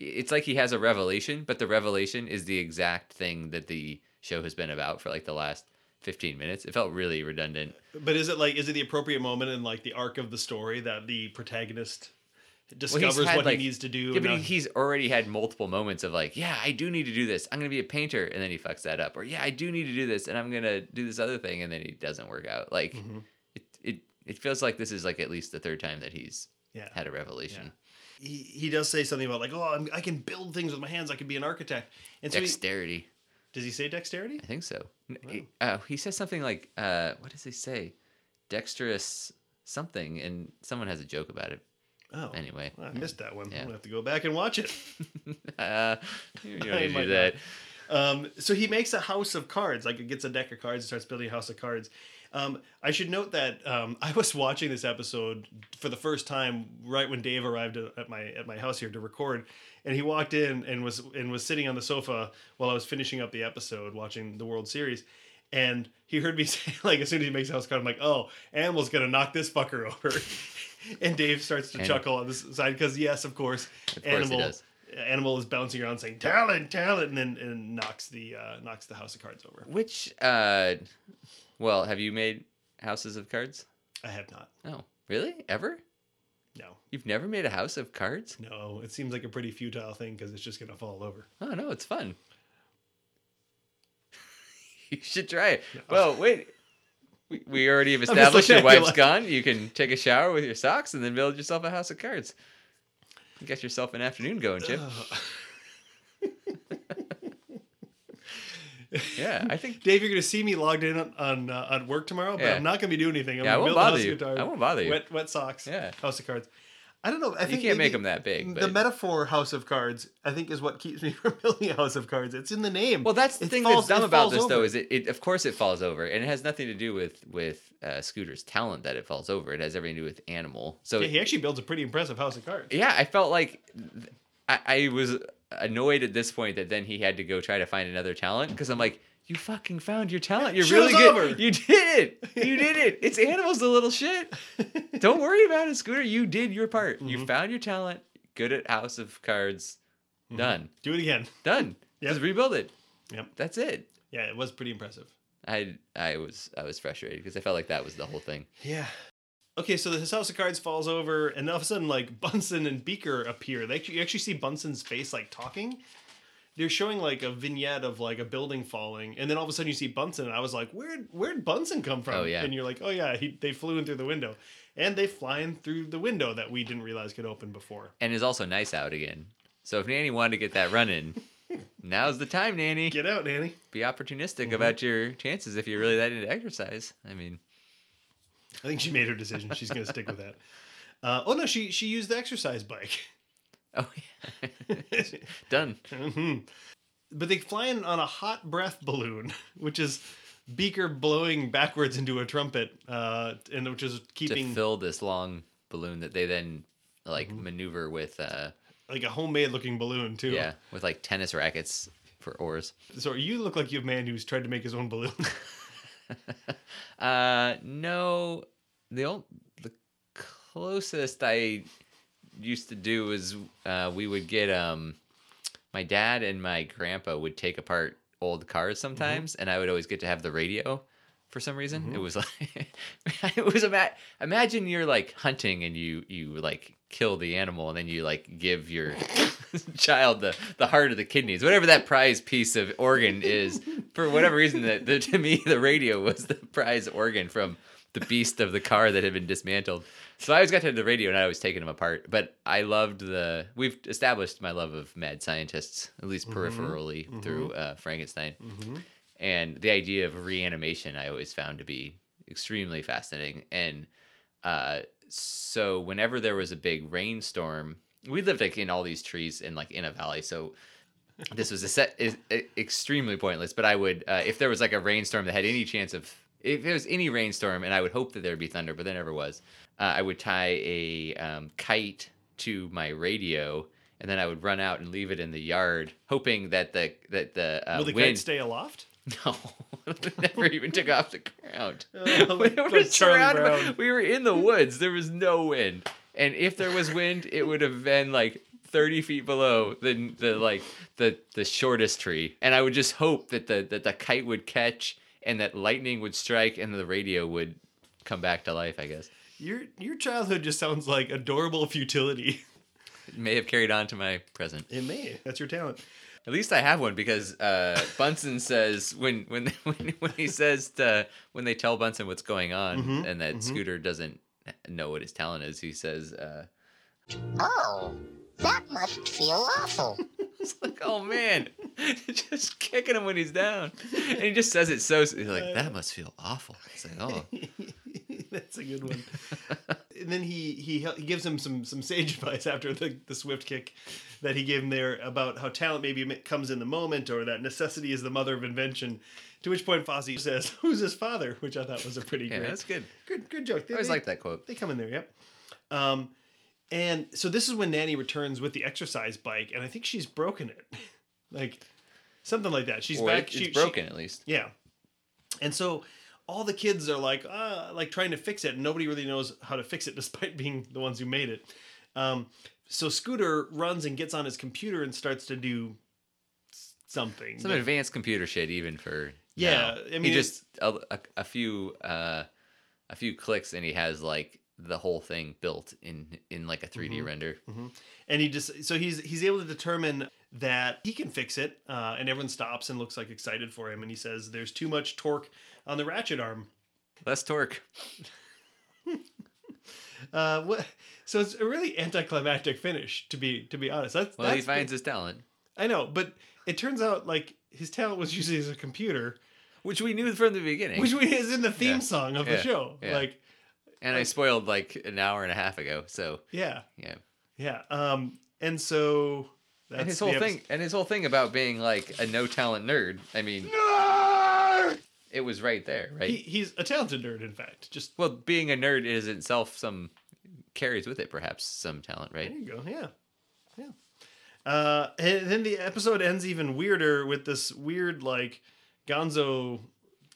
It's like he has a revelation, but the revelation is the exact thing that the show has been about for like the last 15 minutes. It felt really redundant. But is it like is it the appropriate moment in like the arc of the story that the protagonist discovers had, what like- he needs to do? Yeah, but he- he's already had multiple moments of like, yeah, I do need to do this. I'm gonna be a painter, and then he fucks that up. Or yeah, I do need to do this, and I'm gonna do this other thing, and then he doesn't work out. Like, Mm-hmm. it, it it feels like this is like at least the third time that he's yeah. had a revelation. He, he does say something about like, oh, I'm, I can build things with my hands. I could be an architect. And so he, Dexterity, does he say dexterity? I think so. N- He, uh, he says something like, uh, what does he say? Dexterous something, and someone has a joke about it. Oh, Anyway, I missed that one. Yeah. I'm gonna have to go back and watch it. uh, you don't I need to might do that. Um, so he makes a house of cards, like it gets a deck of cards and starts building a house of cards. Um, I should note that um, I was watching this episode for the first time right when Dave arrived at my at my house here to record, and he walked in and was and was sitting on the sofa while I was finishing up the episode watching the World Series, And he heard me say, like, as soon as he makes a house call, I'm like, oh, Animal's gonna knock this fucker over. and Dave starts to And- chuckle on this side because, yes, of course, Of Animal. Animal is bouncing around saying talent, talent, and then and knocks the uh, knocks the house of cards over. Which, uh, well, have you made houses of cards? I have not. Oh, really? Ever? No, You've never made a house of cards? no. It seems like a pretty futile thing because it's just gonna fall over. Oh no, it's fun. you should try it. Well, wait. We, we already have established your you wife's gone. You can take a shower with your socks and then build yourself a house of cards. Get yourself an afternoon going, Chip. yeah, I think. Dave, you're gonna see me logged in on on, uh, on work tomorrow, but Yeah. I'm not gonna be doing anything. I'm Yeah, I won't build bother house you. of guitar, I won't bother you. Wet wet socks. Yeah. House of cards. I don't know. I You think can't make them that big. The metaphor House of Cards, I think, is what keeps me from building a House of Cards. It's in the name. Well, that's the It thing falls- that's dumb about this, though, is it, it. Of course, it falls over, and it has nothing to do with with uh, Scooter's talent that it falls over. It has everything to do with Animal. So Yeah, he actually builds a pretty impressive House of Cards. yeah, I felt like I, I was annoyed at this point that then he had to go try to find another talent because I'm like, you fucking found your talent. You're Show's really good. over." You did it. You did it. It's animals, the little shit. Don't worry about it, Scooter. You did your part. Mm-hmm. You found your talent. Good at House of Cards. Done. Do it again. Done. Yep. Just rebuild it. Yep. That's it. Yeah, it was pretty impressive. I I was I was frustrated because I felt like that was the whole thing. Yeah. Okay, so his House of Cards falls over, and all of a sudden, like Bunsen and Beaker appear. They actually, you actually see Bunsen's face like talking. They're showing like a vignette of like a building falling, and then all of a sudden you see Bunsen, and I was like, "Where where'd Bunsen come from?" Oh, yeah. and you're like, "Oh yeah, he, they flew in through the window, and they fly in through the window that we didn't realize could open before." And is also nice out again. So if Nanny wanted to get that running, now's the time, Nanny. Get out, Nanny. Be opportunistic Mm-hmm. about your chances if you're really that into exercise. I mean, I think she made her decision. She's gonna stick with that. Uh, oh no, she she used the exercise bike. oh yeah, done. Mhm. But they fly in on a hot breath balloon, which is Beaker blowing backwards into a trumpet, uh, and which is keeping To fill this long balloon that they then like Mm-hmm. maneuver with, uh, like a homemade looking balloon too. yeah, with like tennis rackets for oars. So you look like you're a man who's tried to make his own balloon. Uh, no, the old, the closest I used to do was uh, we would get um, my dad and my grandpa would take apart old cars sometimes, and I would always get to have the radio for some reason. It was like it was ima- imagine you're like hunting and you you like kill the animal and then you like give your child the the heart or the kidneys whatever that prize piece of organ is. For whatever reason that that to me the radio was the prize organ from the beast of the car that had been dismantled. So i always got to the radio and i was taking them apart. But i loved the we've established my love of mad scientists at least peripherally through uh, frankenstein. And the idea of reanimation i always found to be extremely fascinating. And uh, so whenever there was a big rainstorm we lived like in all these trees in like in a valley so this was a set is extremely pointless but i would uh, if there was like a rainstorm that had any chance of if there was any rainstorm and i would hope that there'd be thunder but there never was uh, i would tie a um, kite to my radio and then i would run out and leave it in the yard hoping that the that the uh, Will the wind kite stay aloft? no, it never even took off the ground. Oh, we were like surrounded. by- we were in the woods. There was no wind, and if there was wind, it would have been like thirty feet below the the like the the shortest tree. And I would just hope that the that the kite would catch and that lightning would strike and the radio would come back to life. I guess Your your childhood just sounds like adorable futility. it may have carried on to my present. It may. That's your talent. At least I have one because uh, Bunsen says when when when when he says to, when they tell Bunsen what's going on Mm-hmm, and that Scooter doesn't know what his talent is, he says, uh, Oh, that must feel awful. "It's like, oh man, just kicking him when he's down," and he just says it so he's like, "That must feel awful." It's like, oh, That's a good one. and then he, he he gives him some some sage advice after the, the swift kick that he gave him there about how talent maybe comes in the moment or that necessity is the mother of invention. To which point Fozzie says, "Who's his father?" Which I thought was a pretty yeah, great, that's good. good good joke. They, I always like that quote. They come in there, yep. Um, and so this is when Nanny returns with the exercise bike, and I think she's broken it, like something like that. She's Or back. it- she- it's she- broken at least. yeah. And so all the kids are like, uh, like trying to fix it, and nobody really knows how to fix it, despite being the ones who made it. Um, so Scooter runs and gets on his computer and starts to do something. Some advanced computer shit, even for Yeah, now. I he mean, just a, a, a few uh, a few clicks and he has like the whole thing built in in like a 3D Mm-hmm. render. and he just so he's he's able to determine that he can fix it, uh, and everyone stops and looks like excited for him, and he says, "There's too much torque on the ratchet arm." Less torque. Uh, what? So it's a really anticlimactic finish, to be to be honest. That's, Well, that's he finds his talent, I know, but it turns out like his talent was used as a computer, which we knew from the beginning. which we- is in the theme Yeah. song of the show. Yeah. Like, and I spoiled like an hour and a half ago. So yeah, yeah, yeah. Um, and so that's and his whole thing, and his whole thing about being like a no talent nerd. I mean, it was right there, right? He, he's a talented nerd, in fact. Just well, being a nerd is itself some carries with it perhaps some talent, right? There you go. Yeah. Yeah. Uh, and then the episode ends even weirder with this weird, like, Gonzo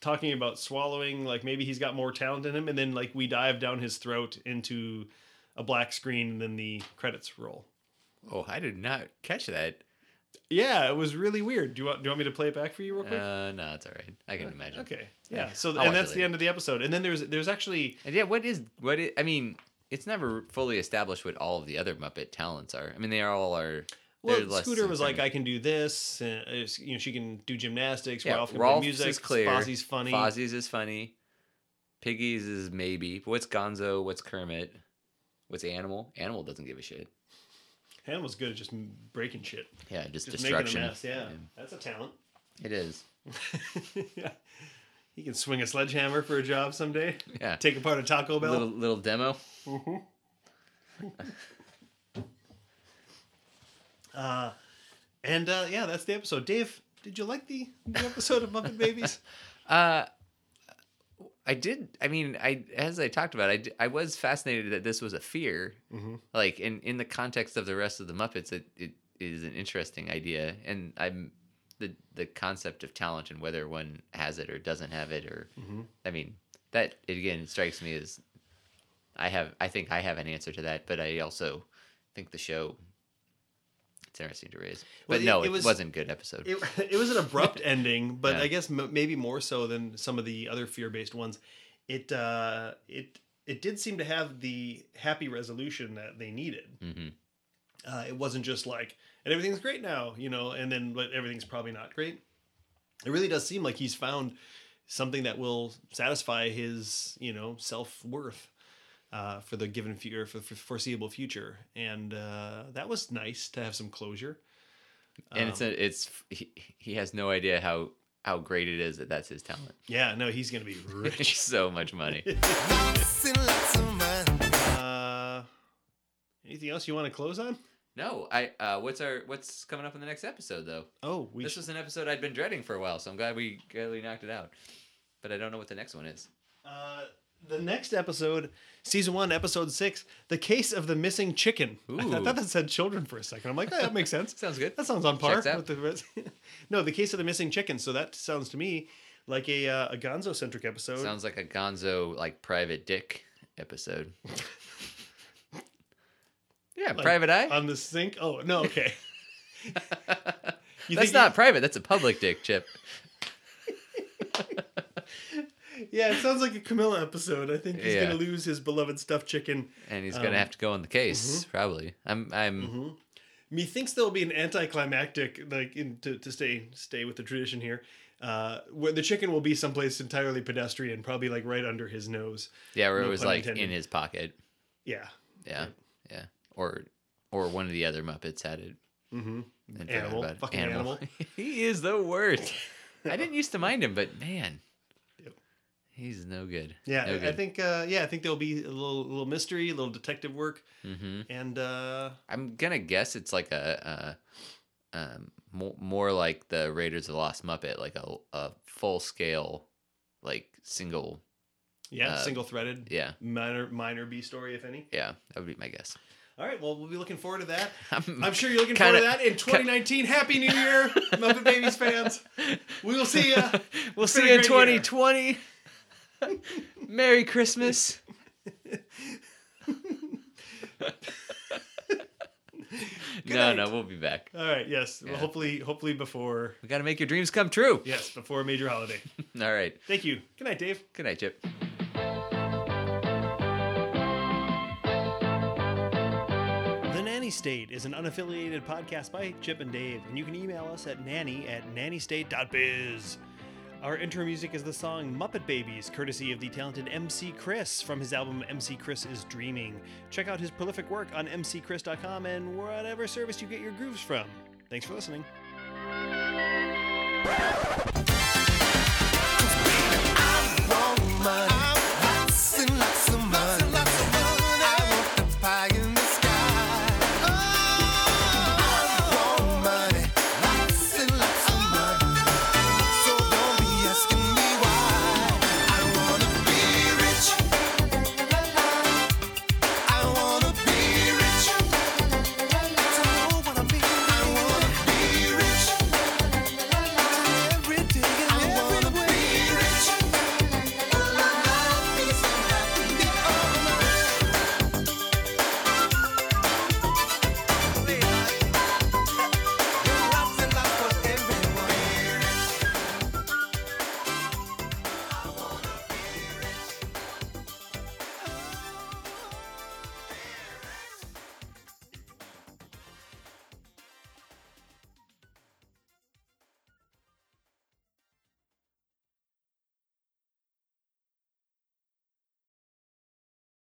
talking about swallowing, like, maybe he's got more talent in him. And then, like, we dive down his throat into a black screen and then the credits roll. Oh, I did not catch that. Yeah, it was really weird. Do you want, do you want me to play it back for you real quick? Uh, no, it's all right. I can imagine. okay. Yeah. yeah. So, I'll and that's the end of the episode. And then there's, there's actually, And yeah, what is what? Is, I mean, it's never fully established what all of the other Muppet talents are. I mean, they all are. Well, Scooter was like. I can do this. And, uh, you know, she can do gymnastics. yeah, Rowlf can Rowlf's play music. is clear. Fozzie's funny. Fozzie's is funny. Piggy's is maybe. But what's Gonzo? What's Kermit? What's Animal? Animal doesn't give a shit. Animal's good at just breaking shit. Yeah, just, Just making a destruction. mess. Yeah, that's a talent. It is. yeah. He can swing a sledgehammer for a job someday. Yeah. Take apart a Taco Bell. little little demo. Uh, and uh, yeah, that's the episode. Dave, did you like the, the episode of Muppet Babies? Uh, I did. I mean, I as I talked about, I, d- I was fascinated that this was a fear. Mm-hmm. Like in in the context of the rest of the Muppets, it, it is an interesting idea, and I'm the the concept of talent and whether one has it or doesn't have it, or Mm-hmm. I mean that again strikes me as I have. I think I have an answer to that, but I also think the show. Interesting to raise, Well, but it- no, it was- not good episode. It, it was an abrupt ending, but Yeah. I guess m- maybe more so than some of the other fear-based ones. It uh, it it did seem to have the happy resolution that they needed. hmm Uh, it wasn't just like, and everything's great now, you know, and then but everything's probably not great. It really does seem like he's found something that will satisfy his, you know, self worth uh, for the given future, for the foreseeable future, and uh, that was nice to have some closure. and it's a, it's he, he has no idea how how great it is that that's his talent. Yeah, no, he's gonna be rich. so much money. uh, anything else you want to close on? No, I uh, what's our what's coming up in the next episode though? Oh, we this should, was an episode I'd been dreading for a while, so I'm glad we glad we knocked it out. But I don't know what the next one is. Uh, the next episode, season one, episode six, the case of the missing chicken. I, thought that said children for a second. I'm like, oh, that makes sense. Sounds good. That sounds on par Checks out. with the rest. no, the case of the missing chicken. So that sounds to me like a uh, a Gonzo centric episode. Sounds like a Gonzo like private dick episode. yeah, Like, private eye. on the sink. Oh no, okay. You that's think not private. That's a public dick, Chip. Yeah, it sounds like a Camilla episode. I think he's Yeah. gonna lose his beloved stuffed chicken. And he's Um, gonna have to go on the case, mm-hmm. probably. I'm I'm Methinks there'll be an anticlimactic, like in, to, to stay stay with the tradition here, uh, where the chicken will be someplace entirely pedestrian, probably like right under his nose. yeah, where No it was like intended. in his pocket. Yeah, Yeah, yeah. Or or one of the other Muppets had it. mm-hmm. and Animal. Fucking animal. he is the worst. I didn't used to mind him, but man. He's no good. yeah. no I- I think uh, yeah, I think there'll be a little little mystery, a little detective work, hmm and uh, I'm gonna guess it's like a, a um, more, more like the Raiders of the Lost Muppet, like a, a full scale, like single. yeah, Uh, single threaded, Yeah, minor minor B story, if any. yeah, that would be my guess. All right, well, we'll be looking forward to that. I'm I'm sure you're looking kinda- forward to that in 2019. Happy New Year, Muppet Babies fans. We will see you. We'll see you in great year. 2020. Merry Christmas. no, night. no, we'll be back. All right, yes. Well, hopefully, hopefully before, We got to make your dreams come true. yes, before a major holiday. All right. Thank you. Good night, Dave. Good night, Chip. The Nanny State is an unaffiliated podcast by Chip and Dave, and you can email us at nanny at nannystate.biz. Our intro music is the song Muppet Babies, courtesy of the talented MC Chris from his album MC Chris is Dreaming. Check out his prolific work on mcchris.com and whatever service you get your grooves from. Thanks for listening. I want money.